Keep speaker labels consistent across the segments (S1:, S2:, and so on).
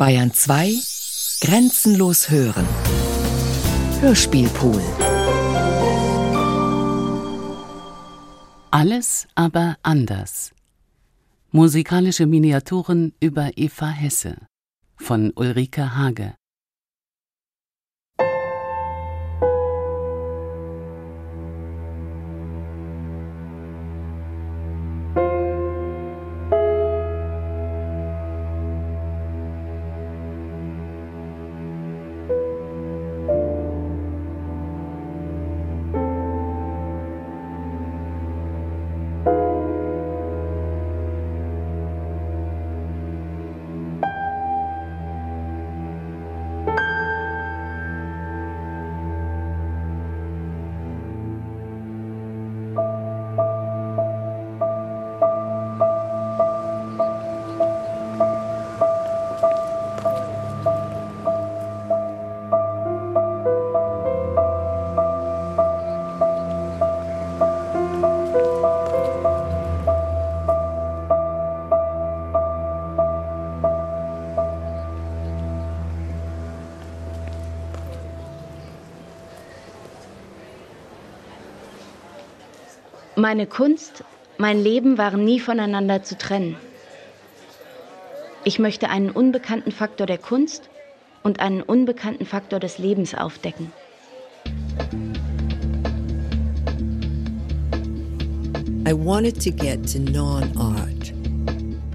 S1: Bayern 2 Grenzenlos hören. Hörspielpool.
S2: Alles aber anders. Musikalische Miniaturen über Eva Hesse von Ulrike Hage.
S3: Meine Kunst, mein Leben waren nie voneinander zu trennen. Ich möchte einen unbekannten Faktor der Kunst und einen unbekannten Faktor des Lebens aufdecken.
S4: I wanted to get to non-art,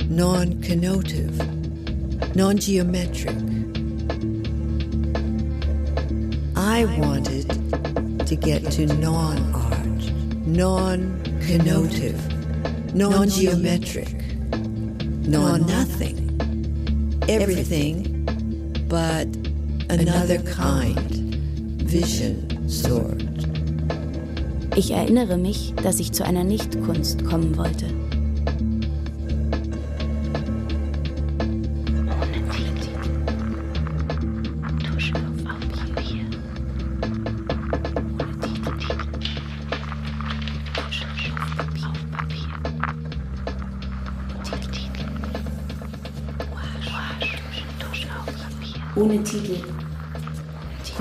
S4: non-connotive, non-geometric. I wanted to get to non-art non-connotive, non-geometric, non-nothing, everything but another kind, vision sort.
S3: Ich erinnere mich, dass ich zu einer Nichtkunst kommen wollte.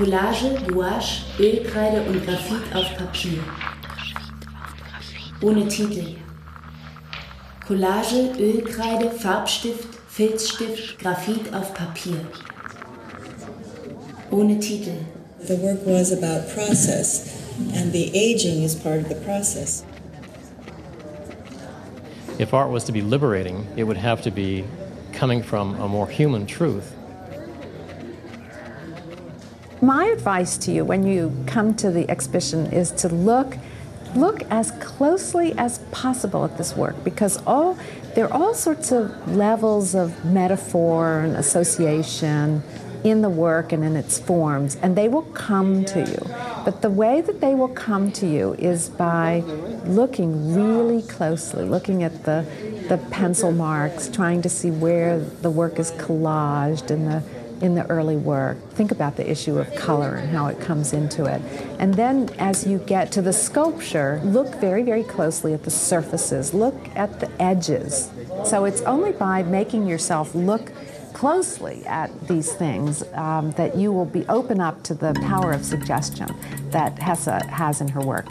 S3: Collage, Gouache, Ölkreide und Graphit auf Papier. Ohne Titel. Collage, Ölkreide, Farbstift, Filzstift, Graphit auf Papier. Ohne Titel.
S5: The work was about process, and the aging is part of the process.
S6: If art was to be liberating, it would have to be coming from a more human truth
S7: My advice to you when you come to the exhibition is to look look as closely as possible at this work because all there are all sorts of levels of metaphor and association in the work and in its forms, and they will come to you. But the way that they will come to you is by looking really closely, looking at the, the pencil marks, trying to see where the work is collaged and the in the early work. Think about the issue of color and how it comes into it. And then as you get to the sculpture, look very, very closely at the surfaces, look at the edges. So it's only by making yourself look closely at these things um, that you will be open up to the power of suggestion that Hessa has in her work.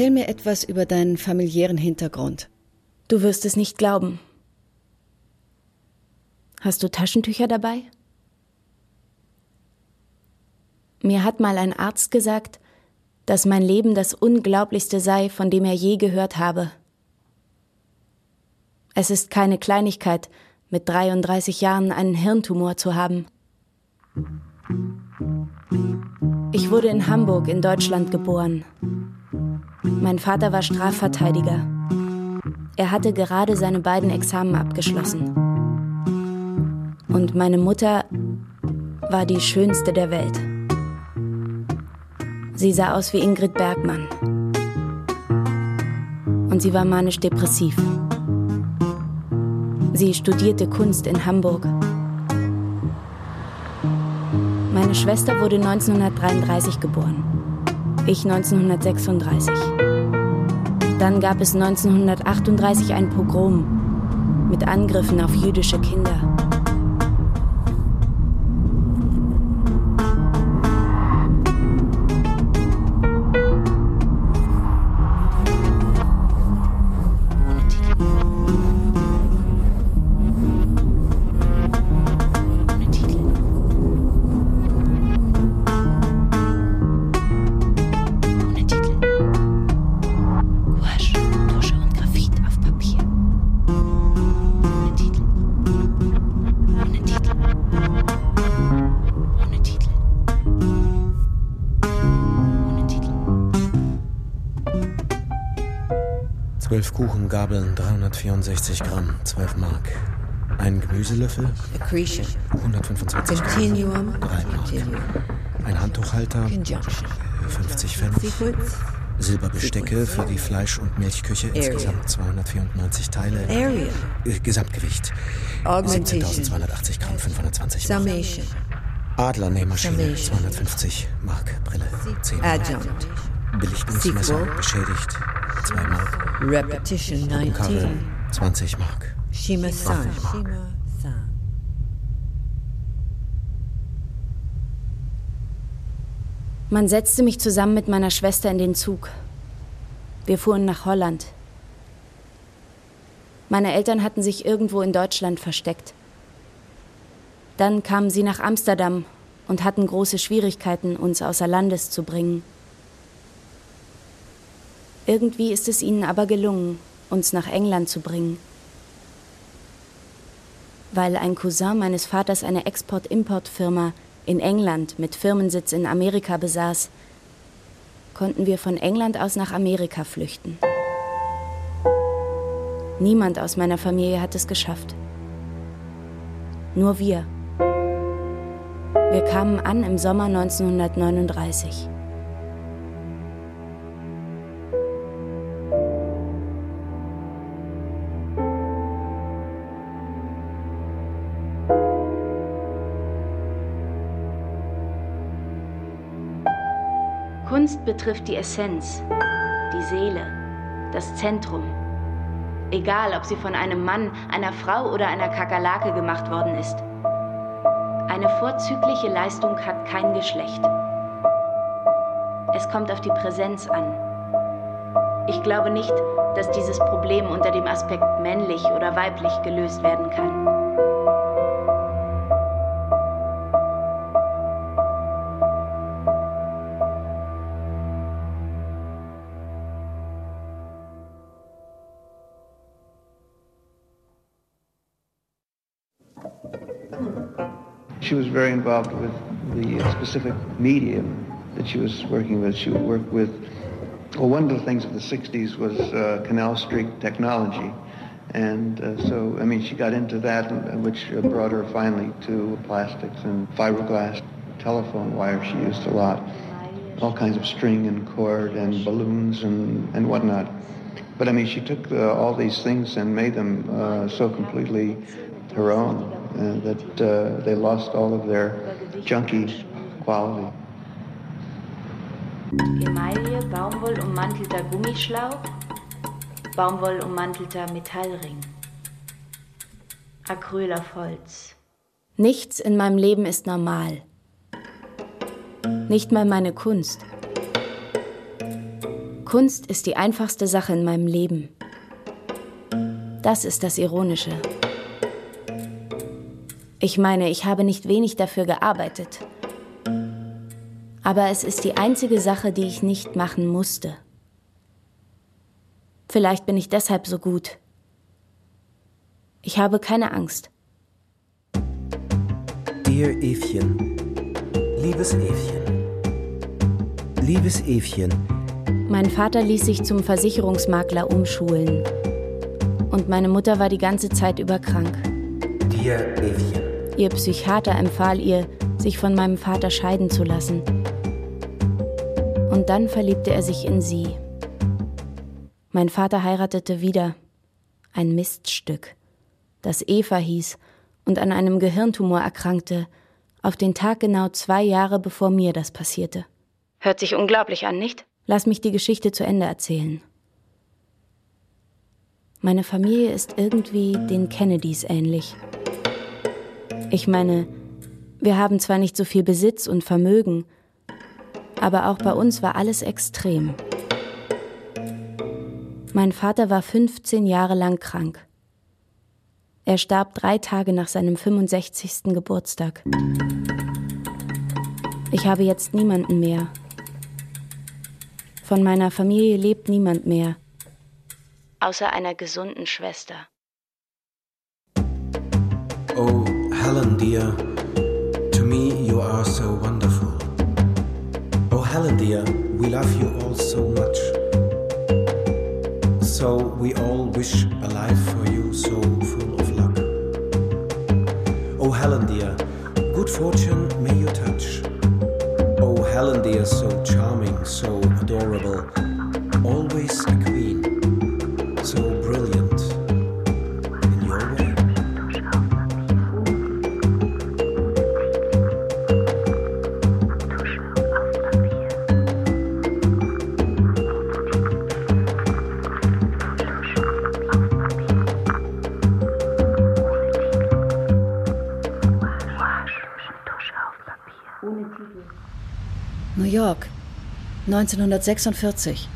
S3: Erzähl mir etwas über deinen familiären Hintergrund. Du wirst es nicht glauben. Hast du Taschentücher dabei? Mir hat mal ein Arzt gesagt, dass mein Leben das Unglaublichste sei, von dem er je gehört habe. Es ist keine Kleinigkeit, mit 33 Jahren einen Hirntumor zu haben. Ich wurde in Hamburg in Deutschland geboren. Mein Vater war Strafverteidiger. Er hatte gerade seine beiden Examen abgeschlossen. Und meine Mutter war die schönste der Welt. Sie sah aus wie Ingrid Bergmann. Und sie war manisch-depressiv. Sie studierte Kunst in Hamburg. Meine Schwester wurde 1933 geboren. Ich 1936. Dann gab es 1938 ein Pogrom mit Angriffen auf jüdische Kinder.
S8: Gabeln 364 Gramm, 12 Mark. Ein Gemüselöffel,
S4: Accretion.
S8: 125
S4: Continuum.
S8: Gramm, 3 Mark. Ein Handtuchhalter,
S4: Conjunction.
S8: 50 Pfennig. Silberbestecke für die Fleisch- und Milchküche, insgesamt 294 Teile. Gesamtgewicht
S4: Augmentation.
S8: 17.280 Gramm, 520 Mark. Adlernähmaschine,
S4: Summation.
S8: 250 Mark. Brille, 10 Mark.
S4: Adjunct.
S8: Belichtungsmesser,
S4: Sequel.
S8: beschädigt, 2 Mark.
S4: Repetition
S8: Karre,
S4: 19.
S8: 20 Mark.
S4: Shima San.
S8: Mark.
S4: Shima San.
S3: Man setzte mich zusammen mit meiner Schwester in den Zug. Wir fuhren nach Holland. Meine Eltern hatten sich irgendwo in Deutschland versteckt. Dann kamen sie nach Amsterdam und hatten große Schwierigkeiten, uns außer Landes zu bringen. Irgendwie ist es ihnen aber gelungen, uns nach England zu bringen. Weil ein Cousin meines Vaters eine Export-Import-Firma in England mit Firmensitz in Amerika besaß, konnten wir von England aus nach Amerika flüchten. Niemand aus meiner Familie hat es geschafft. Nur wir. Wir kamen an im Sommer 1939. Kunst betrifft die Essenz, die Seele, das Zentrum. Egal, ob sie von einem Mann, einer Frau oder einer Kakerlake gemacht worden ist. Eine vorzügliche Leistung hat kein Geschlecht. Es kommt auf die Präsenz an. Ich glaube nicht, dass dieses Problem unter dem Aspekt männlich oder weiblich gelöst werden kann.
S9: She was very involved with the specific medium that she was working with. She would work with, well, one of the things of the 60s was uh, canal Street technology. And uh, so, I mean, she got into that, which uh, brought her finally to plastics and fiberglass telephone wire she used a lot. All kinds of string and cord and balloons and, and whatnot. But I mean, she took uh, all these things and made them uh, so completely her own uh, that uh, they lost all of their junky quality.
S3: Emaille, baumwollummantelter Gummischlauch, baumwollummantelter Metallring. Acryl auf Holz. Nichts in meinem Leben ist normal. Nicht mal meine Kunst. Kunst ist die einfachste Sache in meinem Leben. Das ist das Ironische. Ich meine, ich habe nicht wenig dafür gearbeitet. Aber es ist die einzige Sache, die ich nicht machen musste. Vielleicht bin ich deshalb so gut. Ich habe keine Angst.
S10: Dear Evchen, liebes Evchen, liebes Evchen,
S3: Mein Vater ließ sich zum Versicherungsmakler umschulen. meine Mutter war die ganze Zeit über krank.
S10: Dear Evchen.
S3: Ihr Psychiater empfahl ihr, sich von meinem Vater scheiden zu lassen. Und dann verliebte er sich in sie. Mein Vater heiratete wieder. Ein Miststück, das Eva hieß und an einem Gehirntumor erkrankte, auf den Tag genau zwei Jahre bevor mir das passierte. Hört sich unglaublich an, nicht? Lass mich die Geschichte zu Ende erzählen. Meine Familie ist irgendwie den Kennedys ähnlich. Ich meine, wir haben zwar nicht so viel Besitz und Vermögen, aber auch bei uns war alles extrem. Mein Vater war 15 Jahre lang krank. Er starb drei Tage nach seinem 65. Geburtstag. Ich habe jetzt niemanden mehr. Von meiner Familie lebt niemand mehr. Außer einer gesunden Schwester.
S8: Oh, Helen, dear, to me you are so wonderful. Oh, Helen, dear, we love you all so much. So we all wish a life for you so full of luck. Oh, Helen, dear, good fortune may you touch. Oh, Helen, dear, so charming, so adorable, always a
S11: New York, 1946.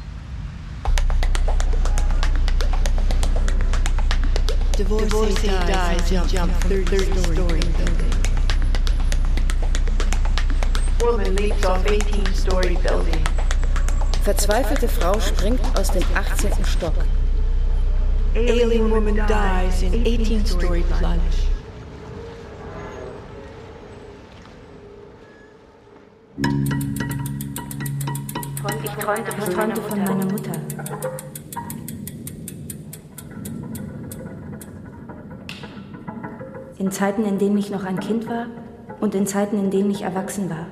S5: Divorcee, dies and jump from 30-story building.
S12: Woman leaps off 18-story building.
S11: Verzweifelte Frau springt aus dem 18. Stock.
S12: Alien woman dies in 18-story plunge.
S3: Träumte, ich träumte von meiner Mutter. In Zeiten, in denen ich noch ein Kind war und in Zeiten, in denen ich erwachsen war.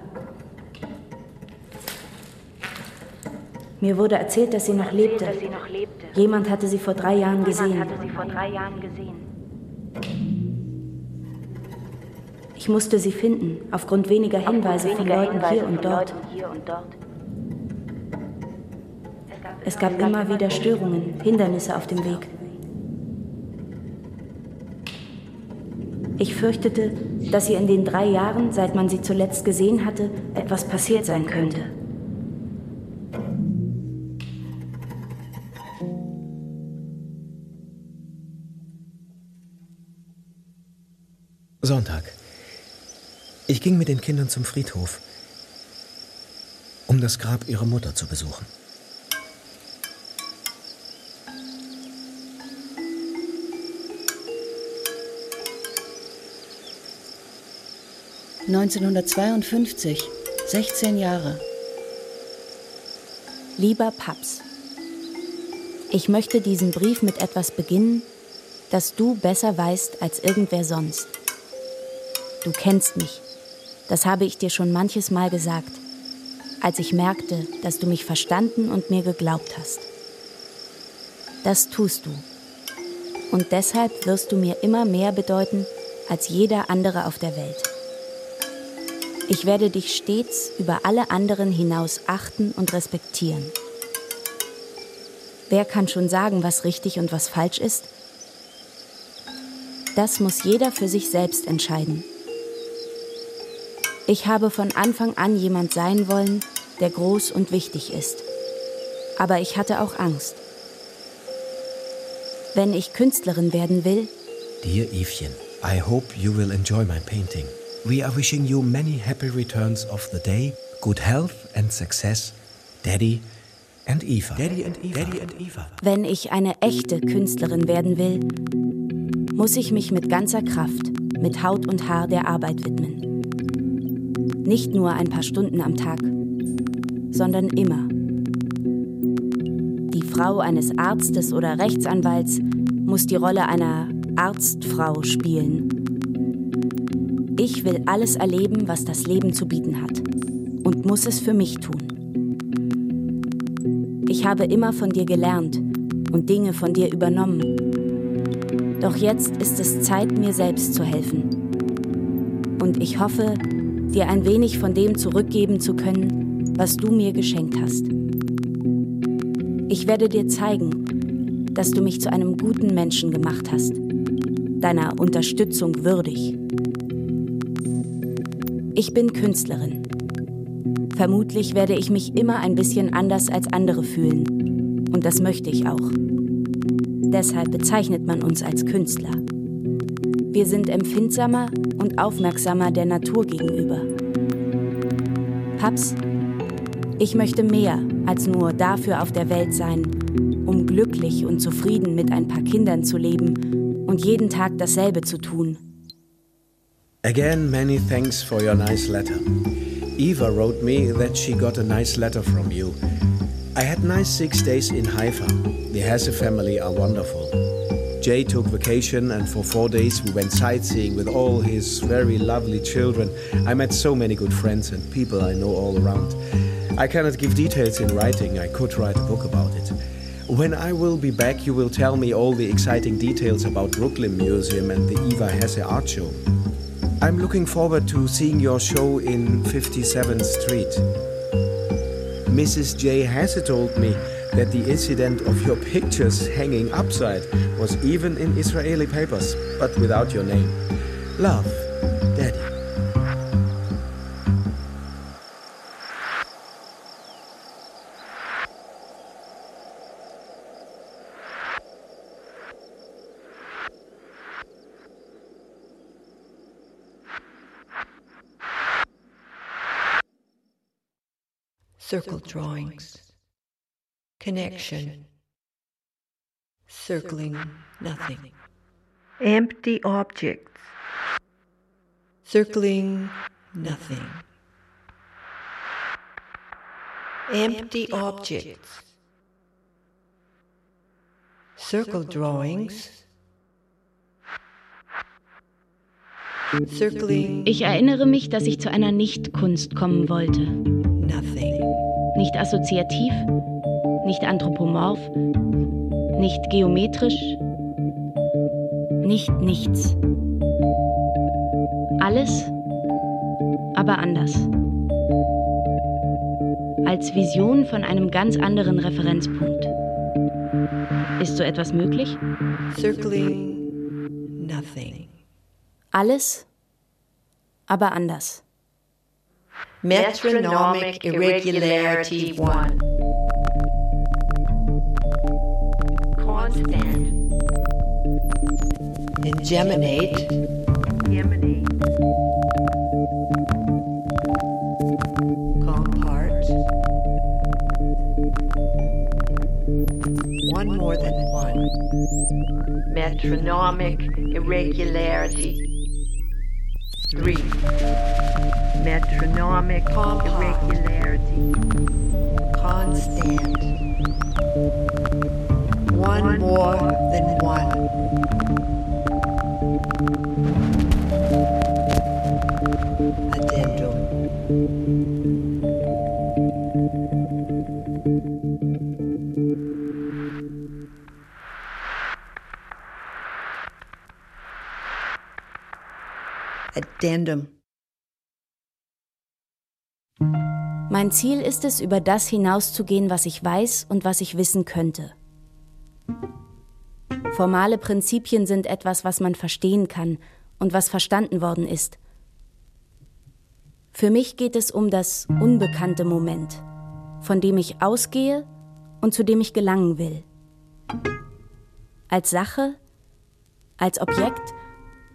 S3: Mir wurde erzählt, dass sie noch lebte. Jemand hatte sie vor drei Jahren gesehen. Ich musste sie finden, aufgrund weniger Hinweise von Leuten hier und dort. Es gab immer wieder Störungen, Hindernisse auf dem Weg. Ich fürchtete, dass ihr in den drei Jahren, seit man sie zuletzt gesehen hatte, etwas passiert sein könnte.
S8: Sonntag. Ich ging mit den Kindern zum Friedhof, um das Grab ihrer Mutter zu besuchen.
S11: ...1952, 16 Jahre.
S3: Lieber Paps, ich möchte diesen Brief mit etwas beginnen, das du besser weißt als irgendwer sonst. Du kennst mich. Das habe ich dir schon manches Mal gesagt, als ich merkte, dass du mich verstanden und mir geglaubt hast. Das tust du. Und deshalb wirst du mir immer mehr bedeuten als jeder andere auf der Welt. Ich werde dich stets über alle anderen hinaus achten und respektieren. Wer kann schon sagen, was richtig und was falsch ist? Das muss jeder für sich selbst entscheiden. Ich habe von Anfang an jemand sein wollen, der groß und wichtig ist. Aber ich hatte auch Angst. Wenn ich Künstlerin werden will,
S8: Dear Evchen, I hope you will enjoy my painting. We are wishing you many happy returns of the day, good health and success, Daddy and Eva. Daddy and Eva. Daddy and Eva.
S3: wenn ich eine echte Künstlerin werden will, muss ich mich mit ganzer Kraft, mit Haut und Haar der Arbeit widmen. Nicht nur ein paar Stunden am Tag, sondern immer. Die Frau eines Arztes oder Rechtsanwalts muss die Rolle einer Arztfrau spielen. Ich will alles erleben, was das Leben zu bieten hat und muss es für mich tun. Ich habe immer von dir gelernt und Dinge von dir übernommen. Doch jetzt ist es Zeit, mir selbst zu helfen. Und ich hoffe, dir ein wenig von dem zurückgeben zu können, was du mir geschenkt hast. Ich werde dir zeigen, dass du mich zu einem guten Menschen gemacht hast, deiner Unterstützung würdig. Ich bin Künstlerin. Vermutlich werde ich mich immer ein bisschen anders als andere fühlen. Und das möchte ich auch. Deshalb bezeichnet man uns als Künstler. Wir sind empfindsamer und aufmerksamer der Natur gegenüber. Paps, ich möchte mehr als nur dafür auf der Welt sein, um glücklich und zufrieden mit ein paar Kindern zu leben und jeden Tag dasselbe zu tun.
S8: Again, many thanks for your nice letter. Eva wrote me that she got a nice letter from you. I had nice six days in Haifa. The Hesse family are wonderful. Jay took vacation, and for four days we went sightseeing with all his very lovely children. I met so many good friends and people I know all around. I cannot give details in writing, I could write a book about it. When I will be back, you will tell me all the exciting details about Brooklyn Museum and the Eva Hesse Art Show. I'm looking forward to seeing your show in 57th Street. Mrs. J. Hesse told me that the incident of your pictures hanging upside was even in Israeli papers, but without your name. Love, Daddy.
S5: Circle drawings. Connection. Circling nothing.
S12: Empty objects.
S5: Circling nothing. Empty objects. Circle drawings. Circling
S3: Ich erinnere mich, dass ich zu einer Nicht-Kunst kommen wollte. Nicht assoziativ, nicht anthropomorph, nicht geometrisch, nicht nichts. Alles, aber anders. Als Vision von einem ganz anderen Referenzpunkt. Ist so etwas möglich?
S5: Circling nothing.
S3: Alles, aber anders.
S12: Metronomic irregularity 1. Constant.
S5: Ingeminate. Compart. One more than one.
S12: Metronomic irregularity 3. Metronomic irregularity.
S5: Constant. One more than one. Addendum. Addendum.
S3: Mein Ziel ist es, über das hinauszugehen, was ich weiß und was ich wissen könnte. Formale Prinzipien sind etwas, was man verstehen kann und was verstanden worden ist. Für mich geht es um das unbekannte Moment, von dem ich ausgehe und zu dem ich gelangen will. Als Sache, als Objekt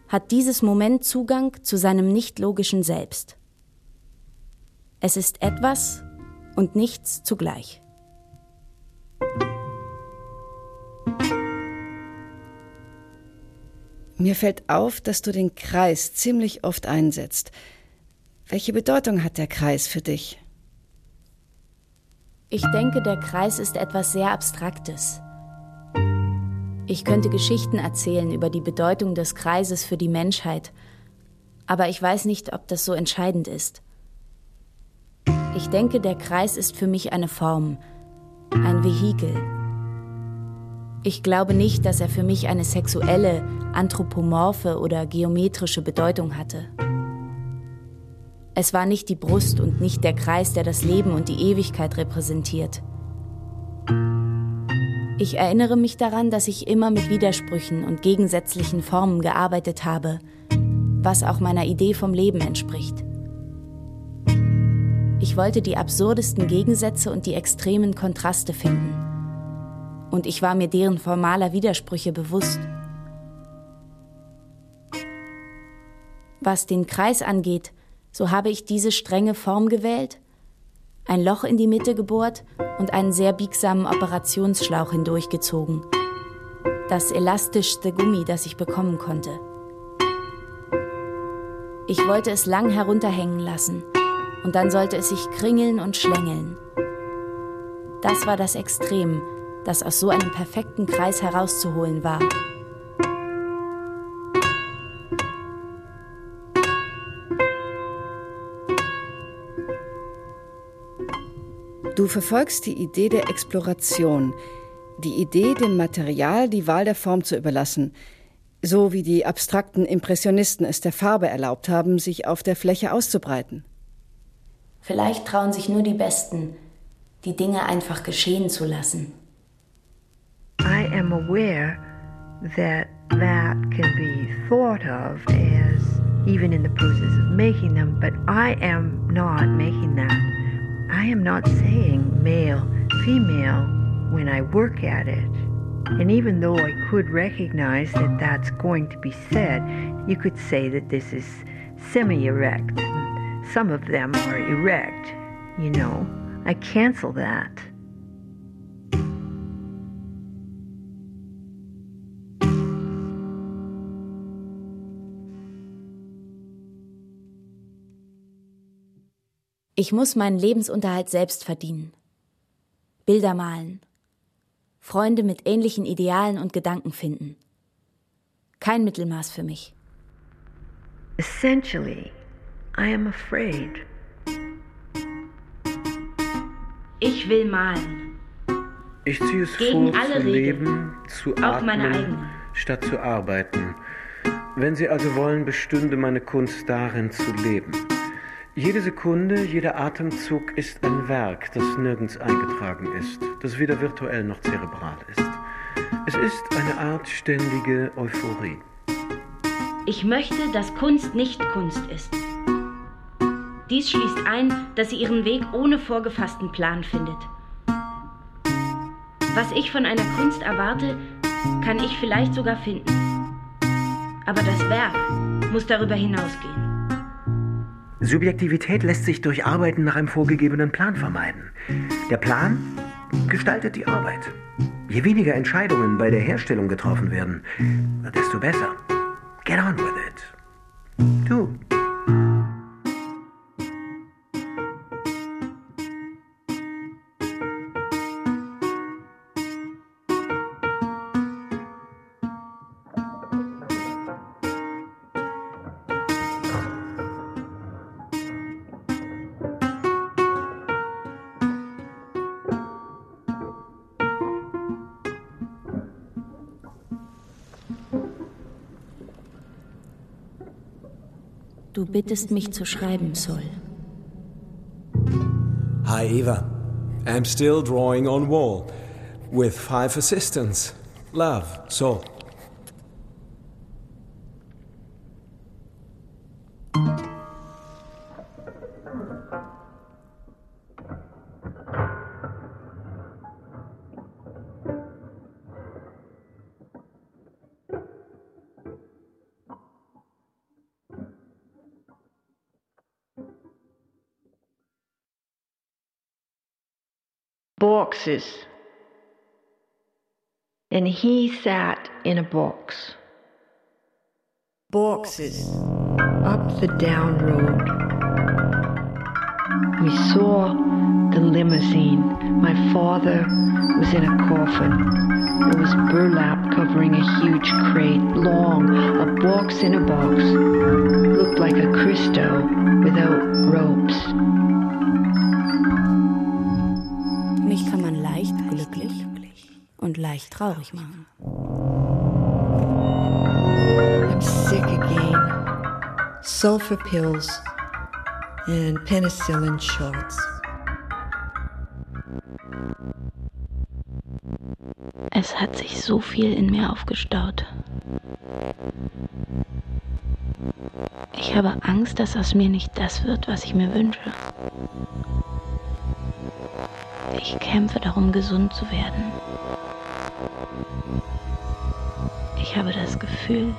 S3: hat dieses Moment Zugang zu seinem nicht logischen Selbst. Es ist etwas und nichts zugleich.
S13: Mir fällt auf, dass du den Kreis ziemlich oft einsetzt. Welche Bedeutung hat der Kreis für dich?
S3: Ich denke, der Kreis ist etwas sehr Abstraktes. Ich könnte Geschichten erzählen über die Bedeutung des Kreises für die Menschheit, aber ich weiß nicht, ob das so entscheidend ist. Ich denke, der Kreis ist für mich eine Form, ein Vehikel. Ich glaube nicht, dass er für mich eine sexuelle, anthropomorphe oder geometrische Bedeutung hatte. Es war nicht die Brust und nicht der Kreis, der das Leben und die Ewigkeit repräsentiert. Ich erinnere mich daran, dass ich immer mit Widersprüchen und gegensätzlichen Formen gearbeitet habe, was auch meiner Idee vom Leben entspricht. Ich wollte die absurdesten Gegensätze und die extremen Kontraste finden. Und ich war mir deren formaler Widersprüche bewusst. Was den Kreis angeht, so habe ich diese strenge Form gewählt, ein Loch in die Mitte gebohrt und einen sehr biegsamen Operationsschlauch hindurchgezogen. Das elastischste Gummi, das ich bekommen konnte. Ich wollte es lang herunterhängen lassen und dann sollte es sich kringeln und schlängeln. Das war das Extrem, das aus so einem perfekten Kreis herauszuholen war.
S13: Du verfolgst die Idee der Exploration, die Idee, dem Material die Wahl der Form zu überlassen, so wie die abstrakten Impressionisten es der Farbe erlaubt haben, sich auf der Fläche auszubreiten.
S3: Vielleicht trauen sich nur die Besten, die Dinge einfach geschehen zu lassen.
S4: I am aware that that can be thought of as even in the process of making them, but I am not making that. I am not saying male, female when I work at it. And even though I could recognize that that's going to be said, you could say that this is semi erect. Some of them are erect, you know. I cancel that.
S3: Ich muss meinen Lebensunterhalt selbst verdienen. Bilder malen. Freunde mit ähnlichen Idealen und Gedanken finden. Kein Mittelmaß für mich.
S4: Essentially, I am afraid.
S3: Ich will malen.
S8: Ich ziehe es
S3: Gegen
S8: vor,
S3: alle
S8: zu
S3: Regeln.
S8: leben, zu
S3: Auch
S8: atmen, statt zu arbeiten. Wenn Sie also wollen, bestünde meine Kunst darin zu leben. Jede Sekunde, jeder Atemzug ist ein Werk, das nirgends eingetragen ist, das weder virtuell noch zerebral ist. Es ist eine Art ständige Euphorie.
S3: Ich möchte, dass Kunst nicht Kunst ist. Dies schließt ein, dass sie ihren Weg ohne vorgefassten Plan findet. Was ich von einer Kunst erwarte, kann ich vielleicht sogar finden. Aber das Werk muss darüber hinausgehen.
S14: Subjektivität lässt sich durch Arbeiten nach einem vorgegebenen Plan vermeiden. Der Plan gestaltet die Arbeit. Je weniger Entscheidungen bei der Herstellung getroffen werden, desto besser. Get on with it. Du.
S3: Du bittest mich zu schreiben, Sol.
S15: Hi, Eva. I'm still drawing on wall with five assistants. Love, Sol.
S4: Boxes. And he sat in a box. Boxes. Up the down road. We saw the limousine. My father was in a coffin.
S16: There was burlap covering a huge crate, long, a box in a box. Looked like a Christo without ropes.
S3: Mich kann man leicht glücklich und leicht traurig machen.
S4: I'm sick again. Sulfur pills and penicillin shots.
S3: Es hat sich so viel in mir aufgestaut. Ich habe Angst, dass aus mir nicht das wird, was ich mir wünsche. Ich kämpfe darum, gesund zu werden. Ich habe das Gefühl,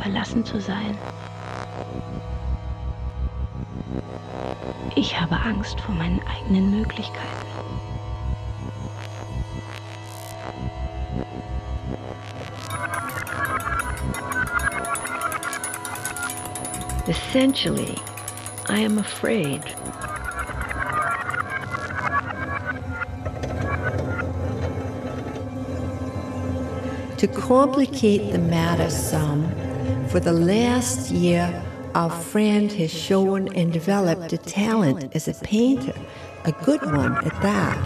S3: verlassen zu sein. Ich habe Angst vor meinen eigenen Möglichkeiten.
S16: Essentially, I am afraid.
S4: To complicate the matter some, for the last year, our friend has shown and developed a talent as a painter, a good one at that.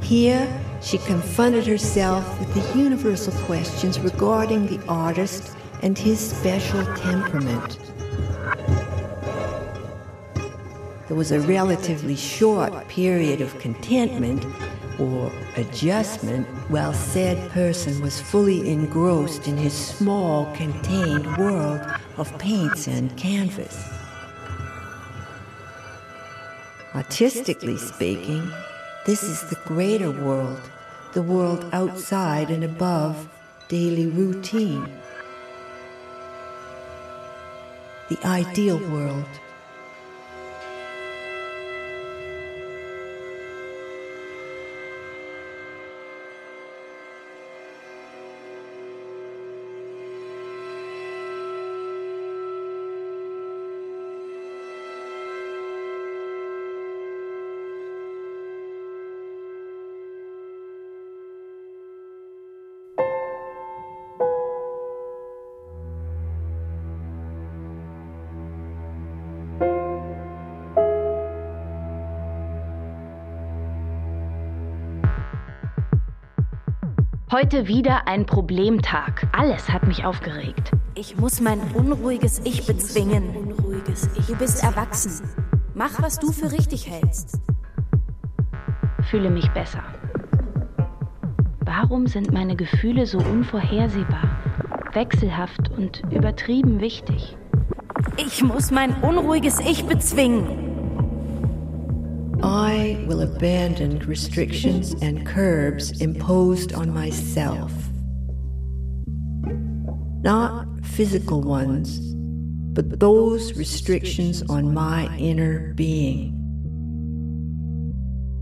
S4: Here, she confronted herself with the universal questions regarding the artist and his special temperament. There was a relatively short period of contentment or adjustment while said person was fully engrossed in his small, contained world of paints and canvas. Artistically speaking, this is the greater world, the world outside and above daily routine. The ideal world.
S3: Heute wieder ein Problemtag. Alles hat mich aufgeregt.
S17: Ich muss mein unruhiges Ich bezwingen. Du bist erwachsen. Mach, was du für richtig hältst.
S3: Fühle mich besser. Warum sind meine Gefühle so unvorhersehbar, wechselhaft und übertrieben wichtig?
S17: Ich muss mein unruhiges Ich bezwingen.
S4: Will abandon restrictions and curbs imposed on myself. Not physical ones, but those restrictions on my inner being.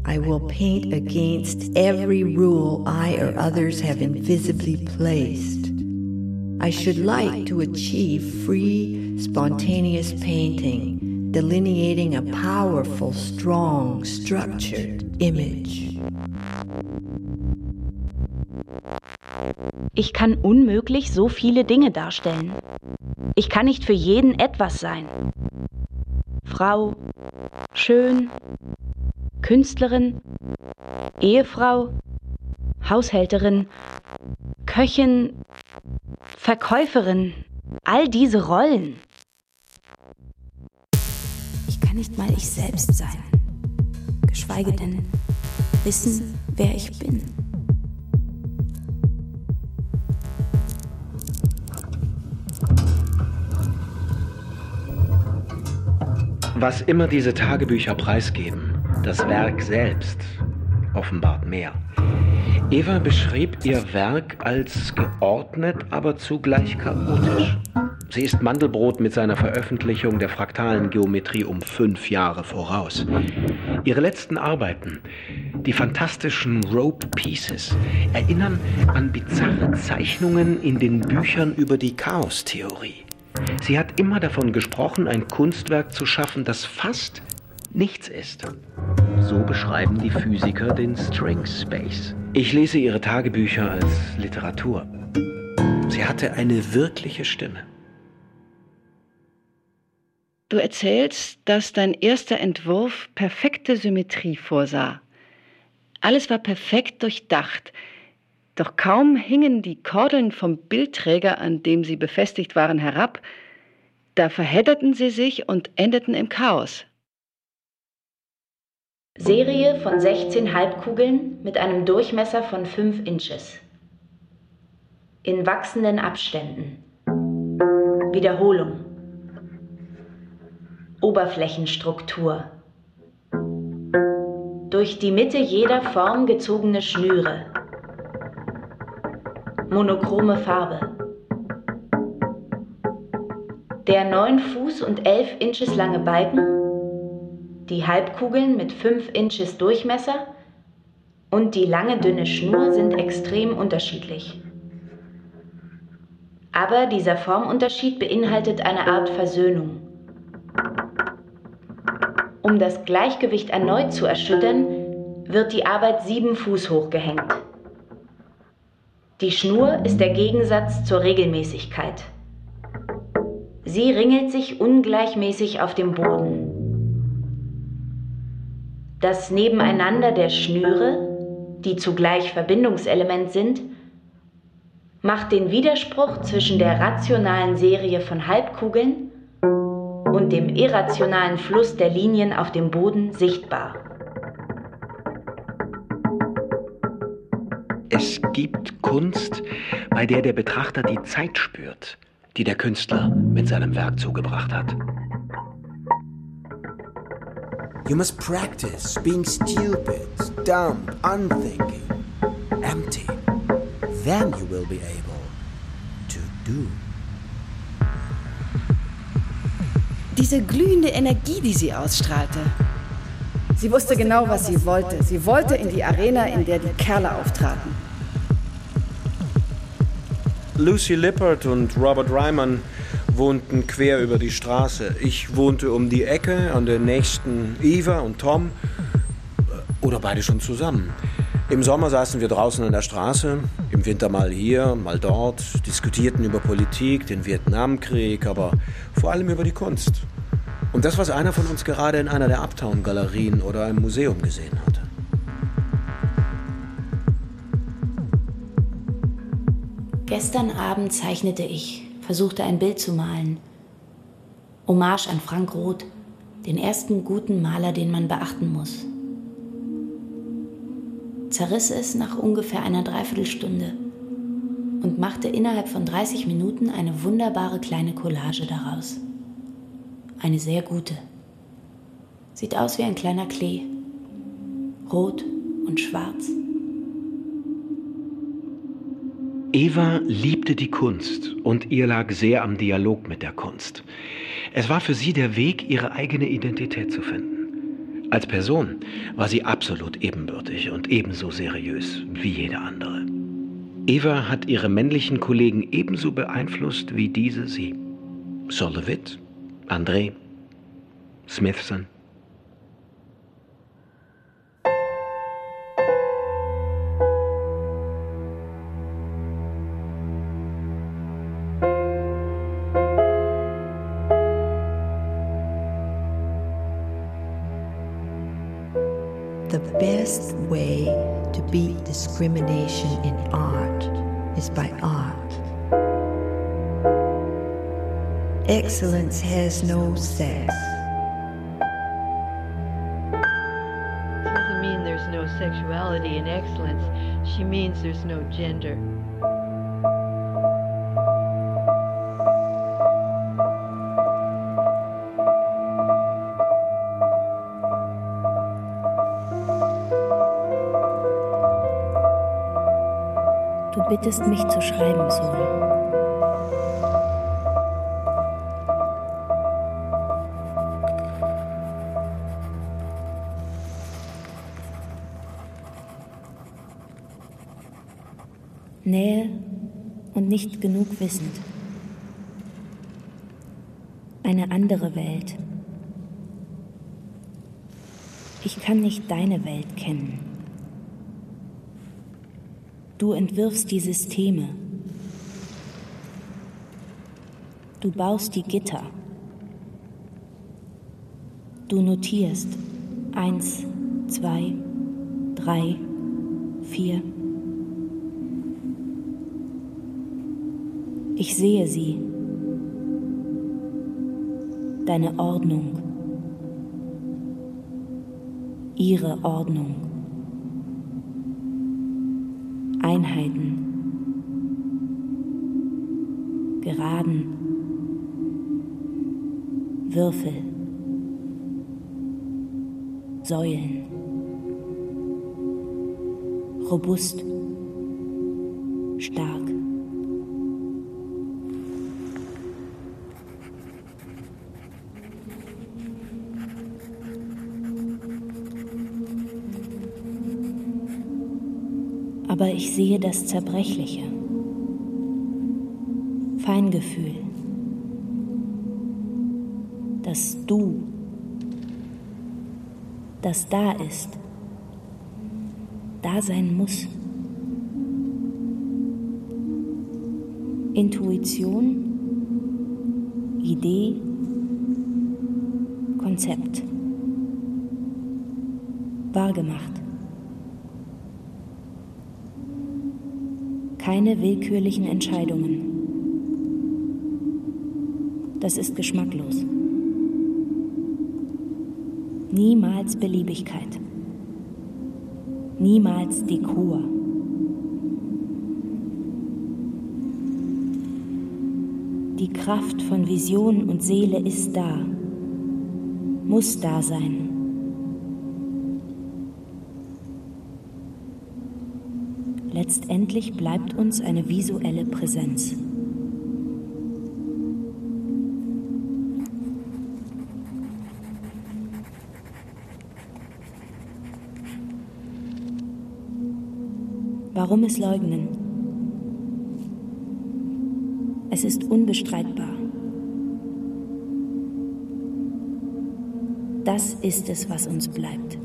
S4: I will paint against every rule I or others have invisibly placed. I should like to achieve free, spontaneous painting delineating a powerful, strong, structured image.
S3: Ich kann unmöglich so viele Dinge darstellen. Ich kann nicht für jeden etwas sein. Frau, schön, Künstlerin, Ehefrau, Haushälterin, Köchin, Verkäuferin, all diese Rollen
S17: kann nicht mal ich selbst sein, geschweige denn wissen, wer ich bin.
S8: Was immer diese Tagebücher preisgeben, das Werk selbst offenbart mehr. Eva beschrieb ihr Werk als geordnet, aber zugleich chaotisch. Sie ist Mandelbrot mit seiner Veröffentlichung der fraktalen Geometrie um fünf Jahre voraus. Ihre letzten Arbeiten, die fantastischen Rope Pieces, erinnern an bizarre Zeichnungen in den Büchern über die Chaostheorie. Sie hat immer davon gesprochen, ein Kunstwerk zu schaffen, das fast nichts ist. So beschreiben die Physiker den String Space. Ich lese ihre Tagebücher als Literatur. Sie hatte eine wirkliche Stimme.
S13: Du erzählst, dass dein erster Entwurf perfekte Symmetrie vorsah. Alles war perfekt durchdacht, doch kaum hingen die Kordeln vom Bildträger, an dem sie befestigt waren, herab, da verhedderten sie sich und endeten im Chaos.
S3: Serie von 16 Halbkugeln mit einem Durchmesser von 5 Inches. In wachsenden Abständen. Wiederholung. Oberflächenstruktur. Durch die Mitte jeder Form gezogene Schnüre. Monochrome Farbe. Der 9 Fuß und 11 Inches lange Balken die Halbkugeln mit 5 Inches Durchmesser und die lange dünne Schnur sind extrem unterschiedlich. Aber dieser Formunterschied beinhaltet eine Art Versöhnung. Um das Gleichgewicht erneut zu erschüttern, wird die Arbeit sieben Fuß hoch gehängt. Die Schnur ist der Gegensatz zur Regelmäßigkeit. Sie ringelt sich ungleichmäßig auf dem Boden. Das Nebeneinander der Schnüre, die zugleich Verbindungselement sind, macht den Widerspruch zwischen der rationalen Serie von Halbkugeln und dem irrationalen Fluss der Linien auf dem Boden sichtbar.
S8: Es gibt Kunst, bei der der Betrachter die Zeit spürt, die der Künstler mit seinem Werk zugebracht hat.
S18: You must practice being stupid, dumb, unthinking, empty. Then you will be able to do.
S13: Diese glühende Energie, die sie ausstrahlte. Sie wusste genau, was sie wollte. Sie wollte in die Arena, in der die Kerle auftraten.
S19: Lucy Lippert und Robert Ryman wohnten quer über die Straße. Ich wohnte um die Ecke an der nächsten Eva und Tom. Oder beide schon zusammen. Im Sommer saßen wir draußen an der Straße, im Winter mal hier, mal dort, diskutierten über Politik, den Vietnamkrieg, aber vor allem über die Kunst. Und das, was einer von uns gerade in einer der Uptown-Galerien oder im Museum gesehen hatte.
S3: Gestern Abend zeichnete ich versuchte ein Bild zu malen. Hommage an Frank Roth, den ersten guten Maler, den man beachten muss. Zerriss es nach ungefähr einer Dreiviertelstunde und machte innerhalb von 30 Minuten eine wunderbare kleine Collage daraus. Eine sehr gute. Sieht aus wie ein kleiner Klee. Rot und schwarz.
S8: Eva liebte die Kunst und ihr lag sehr am Dialog mit der Kunst. Es war für sie der Weg, ihre eigene Identität zu finden. Als Person war sie absolut ebenbürtig und ebenso seriös wie jede andere. Eva hat ihre männlichen Kollegen ebenso beeinflusst wie diese sie. Solowit, André, Smithson.
S4: Best way to beat discrimination in art is by art. Excellence has no sex.
S16: Doesn't mean there's no sexuality in excellence. She means there's no gender.
S3: Bittest mich zu schreiben, Sol. Nähe und nicht genug wissend. Eine andere Welt. Ich kann nicht deine Welt kennen. Du entwirfst die Systeme. Du baust die Gitter. Du notierst eins, zwei, drei, vier. Ich sehe sie. Deine Ordnung. Ihre Ordnung. Einheiten. Geraden. Würfel. Säulen. Robust. Stark. Aber ich sehe das Zerbrechliche. Feingefühl. Das Du, das da ist, da sein muss. Intuition, Idee, Konzept. Wahrgemacht. Keine willkürlichen Entscheidungen. Das ist geschmacklos. Niemals Beliebigkeit. Niemals Dekor. Die Kraft von Vision und Seele ist da, muss da sein. Letztendlich bleibt uns eine visuelle Präsenz. Warum es leugnen? Es ist unbestreitbar. Das ist es, was uns bleibt.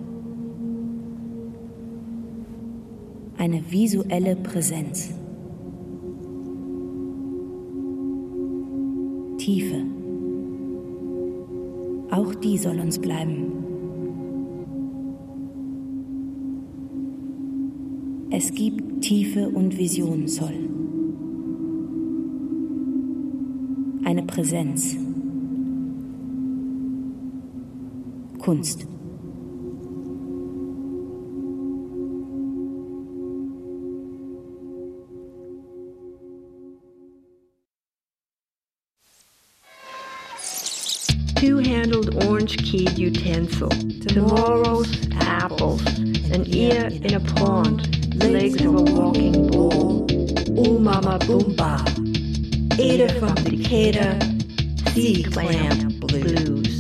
S3: Eine visuelle Präsenz. Tiefe. Auch die soll uns bleiben. Es gibt Tiefe und Vision soll. Eine Präsenz. Kunst.
S4: Utensil, tomorrow's apples, an ear in a pond, legs of a walking bull, ooh mama boomba, Ada from Decatur, sea clam blues.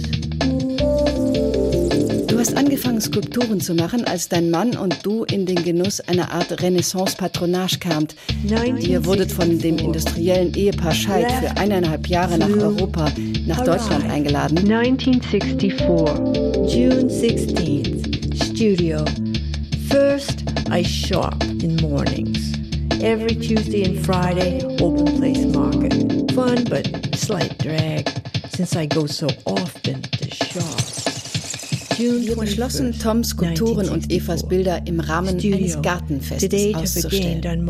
S13: Du hast angefangen, Skulpturen zu machen, als dein Mann und du in den Genuss einer Art Renaissance-Patronage kamt. Ihr wurdet von dem industriellen Ehepaar Scheid für eineinhalb Jahre nach Europa, nach Deutschland eingeladen.
S4: 1964, June 16th, Studio. First, I shop in mornings. Every Tuesday and Friday, open place market. Fun, but slight drag, since I go so often to shop.
S13: Wir beschlossen, Toms Skulpturen und Evas Bilder im Rahmen eines Gartenfestes auszustellen.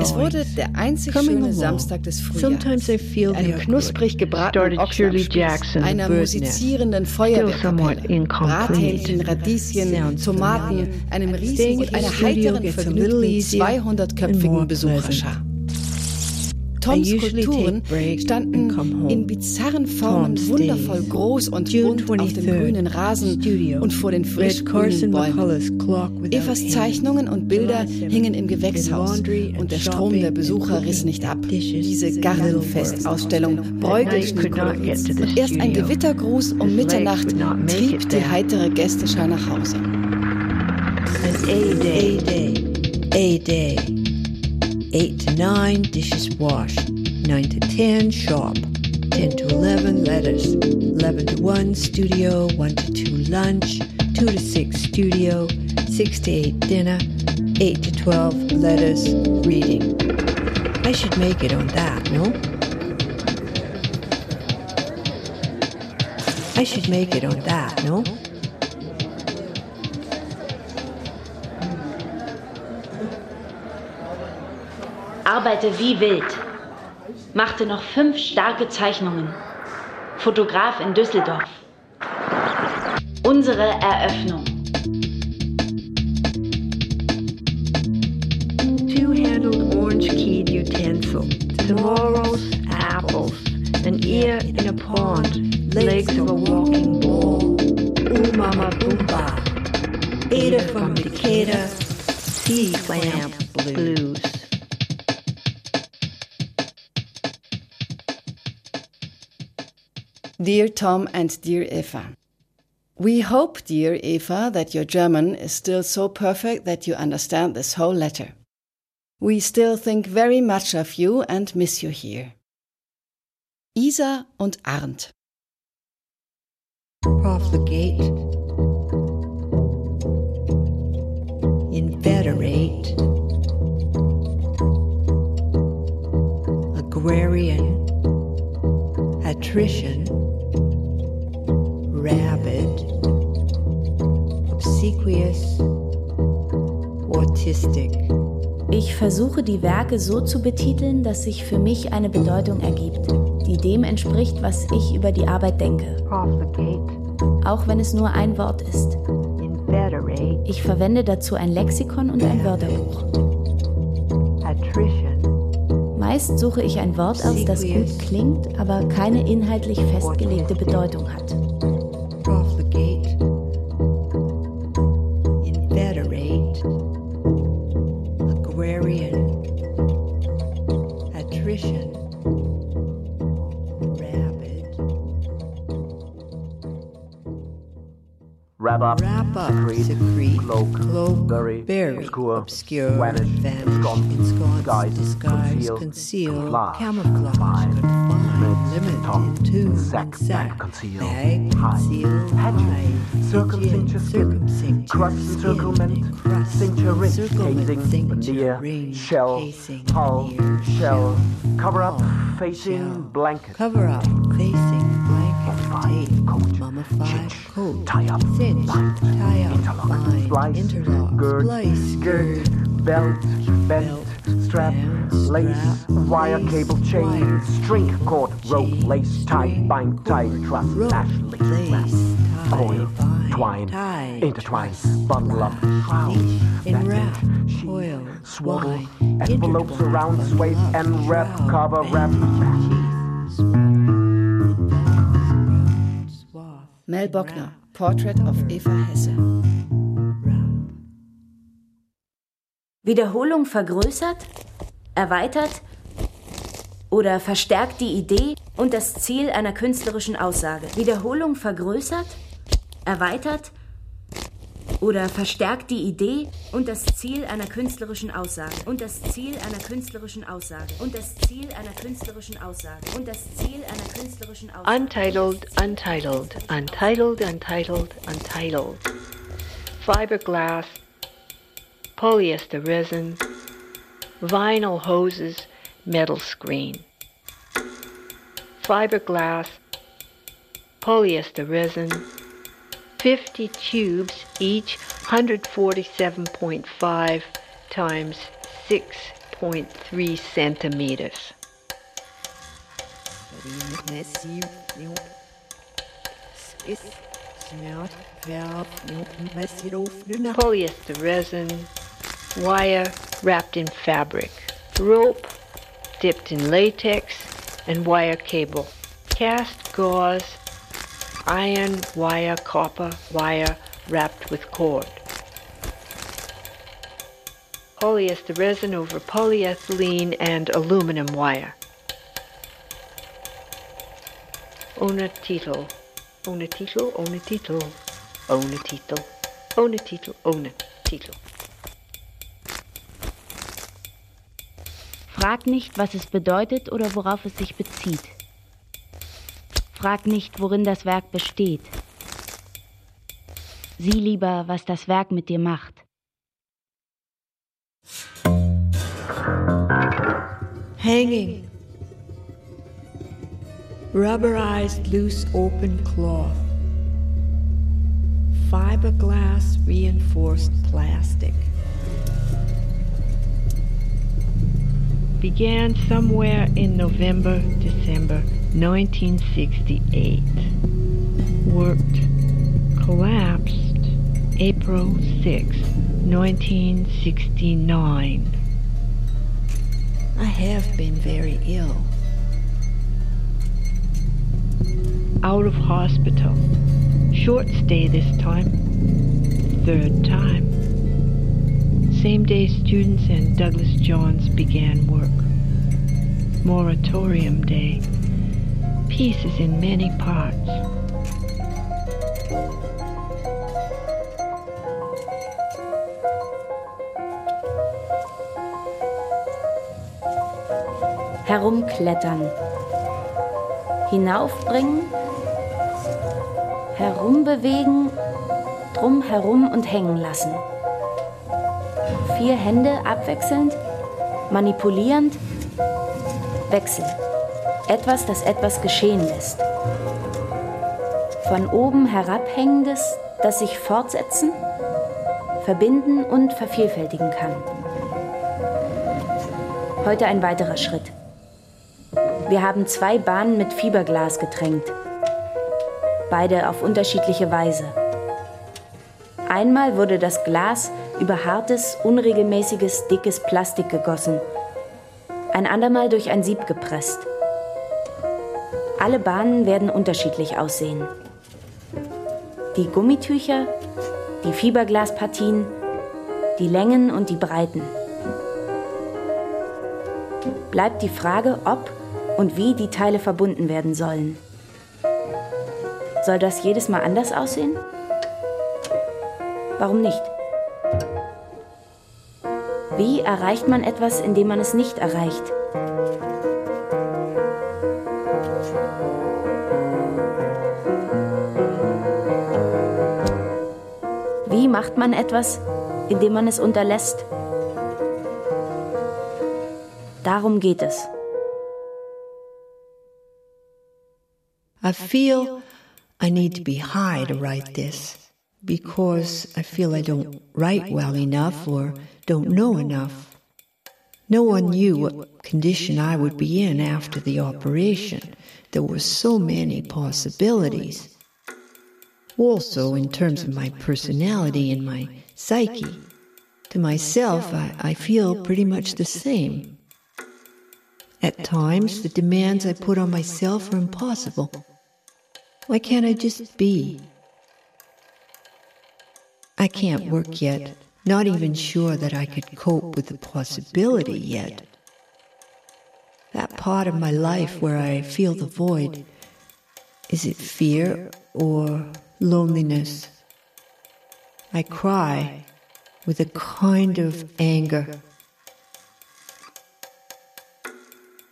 S13: Es wurde der einzig schöne Samstag des Frühjahrs, mit einem knusprig gebratenen Ochsenspieß, einer musizierenden Feuerwehrkapelle, Brathähnchen, Radieschen, Tomaten, einem Riesen und einer heiteren, vergnügten 200-köpfigen Besucherschar. Toms Skulpturen standen in bizarren Formen wundervoll groß und bunt auf dem grünen Rasen und vor den frisch grünen Bäumen. Evas Zeichnungen und Bilder hingen im Gewächshaus und der Strom der Besucher riss nicht ab. Diese Gartenfestausstellung Bräugelschnittkolonien. Und erst ein Gewittergruß um Mitternacht trieb die heitere Gästeschar nach Hause.
S4: A-Day, A-Day. 8 to 9, dishes washed. 9 to 10, shop. 10 to 11, letters. 11 to 1, studio. 1 to 2, lunch. 2 to 6, studio. 6 6 to 8 dinner, 8 to 12 letters, reading. I should make it on that, no? I should make it on that, no?
S20: Arbeite wie wild. Machte noch fünf starke Zeichnungen. Fotograf in Düsseldorf. Unsere Eröffnung.
S4: Two-handled orange-keyed utensil. Tomorrow's apples. An ear in a pond. Legs of a walking ball. Ooh mama boomba. Ada from Decatur. Sea clamp blues.
S13: Dear Tom and dear Eva, We hope, dear Eva, that your German is still so perfect that you understand this whole letter. We still think very much of you and miss you here. Isa und Arndt.
S4: Profligate. Inveterate. Agrarian. Attrition. Rabid. Obsequious. Autistic.
S3: Ich versuche die Werke so zu betiteln, dass sich für mich eine Bedeutung ergibt, die dem entspricht, was ich über die Arbeit denke. Auch wenn es nur ein Wort ist. Ich verwende dazu ein Lexikon und ein Wörterbuch. Meist suche ich ein Wort aus, das gut klingt, aber keine inhaltlich festgelegte Bedeutung hat.
S8: Wrap up,
S4: Wrap up,
S8: secrete,
S4: secrete,
S8: cloak,
S4: cloak,
S8: bury,
S4: bury,
S8: obscure,
S4: obscure,
S8: vanish,
S4: vanish,
S8: ensconce,
S4: ensconce,
S8: disguise,
S4: disguise,
S8: conceal,
S4: conceal,
S8: camouflage,
S4: camouflage,
S8: confine,
S4: confine,
S8: limit,
S4: limit, entomb,
S8: sack,
S4: sack,
S8: conceal,
S4: bag, conceal,
S8: hedge, circumcincture
S4: circumcincture
S8: crust. Encirclement,
S4: crust,
S8: cincture casing, veneer, shell,
S4: casing,
S8: hull, shell,
S4: shell,
S8: cover up, facing, blanket,
S4: Cover up, facing, blanket, tape,
S8: coat,
S4: mummified coat,
S8: tie up, bind,
S4: tie up,
S8: interlock,
S4: bind,
S8: splice,
S4: interlock,
S8: gird,
S4: splice, gird,
S8: belt, belt, strap, lace, wire,
S4: lace,
S8: cable, chain,
S4: wire,
S8: string, cord, rope, lace, tie, bind, tie, truss, lash, lace,
S4: lace, tie,
S8: coil, twine,
S4: tie,
S8: intertwine, bundle up, shroud,
S4: enwrap, coil,
S8: swaddle, envelopes around, swathe, wrap, cover, wrap,
S13: Mel Bockner, Portrait of Eva Hesse.
S3: Wiederholung vergrößert, erweitert oder verstärkt die Idee und das Ziel einer künstlerischen Aussage. Wiederholung vergrößert, erweitert oder verstärkt die Idee und das Ziel einer künstlerischen Aussage und das Ziel einer künstlerischen Aussage und das Ziel einer künstlerischen Aussage und das Ziel einer künstlerischen Aussage.
S16: Untitled, untitled, untitled, untitled, untitled. Fiberglass, polyester resin, vinyl hoses, metal screen. Fiberglass, polyester resin, 50 tubes, each 147.5 times 6.3 centimeters. Polyester resin, wire wrapped in fabric, rope dipped in latex, and wire cable, cast gauze, iron wire, copper wire wrapped with cord. Polyester resin over polyethylene and aluminum wire. Ohne Titel. Ohne Titel, ohne Titel. Ohne Titel. Ohne Titel, Titel.
S20: Frag nicht, was es bedeutet oder worauf es sich bezieht. Frag nicht, worin das Werk besteht. Sieh lieber, was das Werk mit dir macht.
S16: Hanging. Rubberized loose open cloth. Fiberglass reinforced plastic. Began somewhere in November, December 1968. Worked. Collapsed April 6, 1969. I have been very ill. Out of hospital. Short stay this time. Third time. Same day students and Douglas Johns began work. Moratorium day. Pieces in many parts.
S3: herumklettern, hinaufbringen, herumbewegen, drumherum und hängen lassen. Vier Hände abwechselnd, manipulierend, wechseln. Etwas, das etwas geschehen lässt. Von oben herabhängendes, das sich fortsetzen, verbinden und vervielfältigen kann. Heute ein weiterer Schritt. Wir haben zwei Bahnen mit Fiberglas getränkt. Beide auf unterschiedliche Weise. Einmal wurde das Glas über hartes, unregelmäßiges, dickes Plastik gegossen. Ein andermal durch ein Sieb gepresst. Alle Bahnen werden unterschiedlich aussehen. Die Gummitücher, die Fiberglaspartien, die Längen und die Breiten. Bleibt die Frage, ob und wie die Teile verbunden werden sollen. Soll das jedes Mal anders aussehen? Warum nicht? Wie erreicht man etwas, indem man es nicht erreicht? Macht man etwas, indem man es unterlässt? Darum geht es.
S4: I feel I need to be high to write this because I feel I don't write well enough or don't know enough. No one knew what condition I would be in after the operation. There were so many possibilities. Also, in terms of my personality and my psyche, to myself, I, I feel pretty much the same. At times, the demands I put on myself are impossible. Why can't I just be? I can't work yet, not even sure that I could cope with the possibility yet. That part of my life where I feel the void, is it fear or loneliness? I cry with a kind of anger.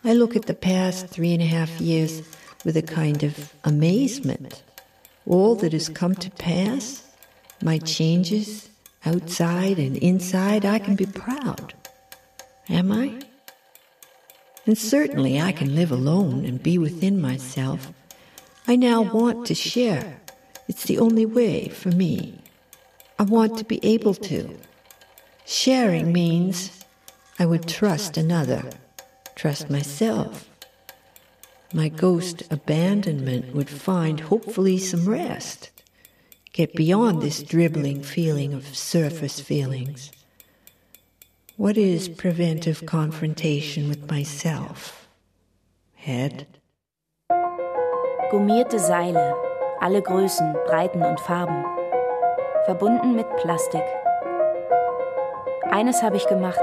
S4: I look at the past three and a half years with a kind of amazement. All that has come to pass, my changes, outside and inside, I can be proud. Am I? And certainly I can live alone and be within myself. I now want to share. It's the only way for me. I want to be able to. Sharing means I would trust another, trust myself, my ghost abandonment would find hopefully some rest. Get beyond this dribbling feeling of surface feelings. What is preventive confrontation with myself? Head?
S3: Gummierte Seile, alle Größen, Breiten und Farben, verbunden mit Plastik. Eines habe ich gemacht.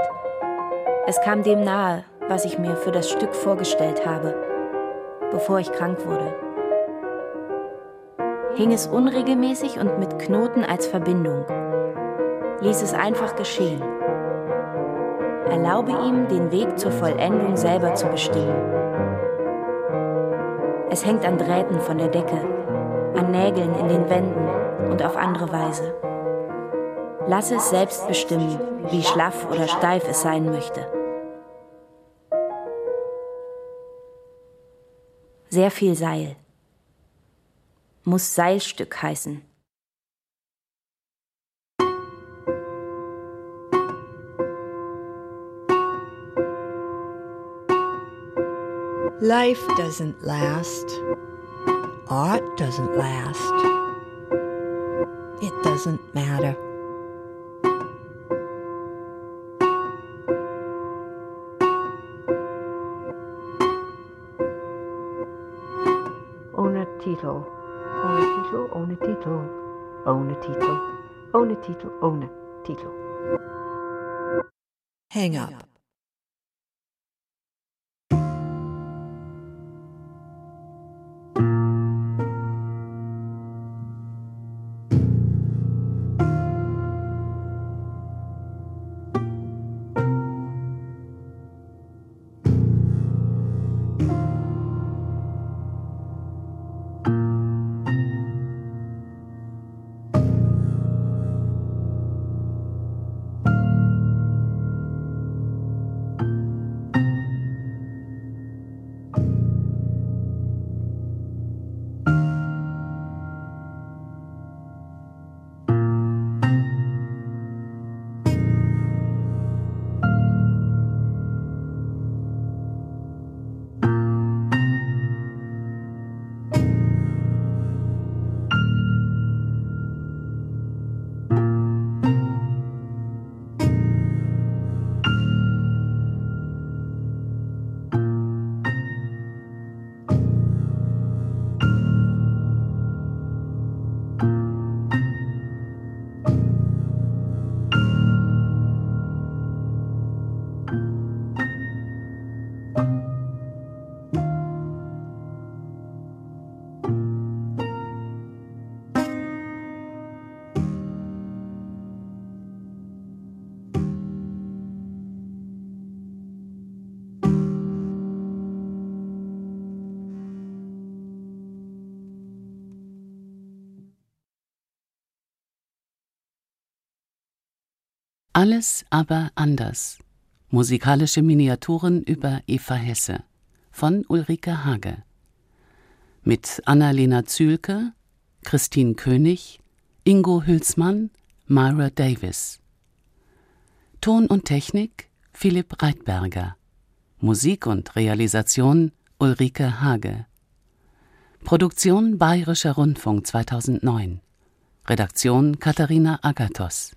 S3: Es kam dem nahe, was ich mir für das Stück vorgestellt habe bevor ich krank wurde. Hing es unregelmäßig und mit Knoten als Verbindung. Ließ es einfach geschehen. Erlaube ihm, den Weg zur Vollendung selber zu bestimmen. Es hängt an Drähten von der Decke, an Nägeln in den Wänden und auf andere Weise. Lass es selbst bestimmen, wie schlaff oder steif es sein möchte. Sehr viel Seil. Muss Seilstück heißen.
S4: Life doesn't last. Art doesn't last. It doesn't matter.
S16: Ohne Titel. Ohne Titel, ohne Titel. Ohne Titel. Ohne Titel, ohne Titel.
S4: Hang up.
S2: Alles aber anders. Musikalische Miniaturen über Eva Hesse von Ulrike Hage. Mit Annalena Zühlke, Christine König, Ingo Hülsmann, Myra Davis. Ton und Technik Philipp Reitberger. Musik und Realisation Ulrike Hage. Produktion Bayerischer Rundfunk 2009. Redaktion Katharina Agathos.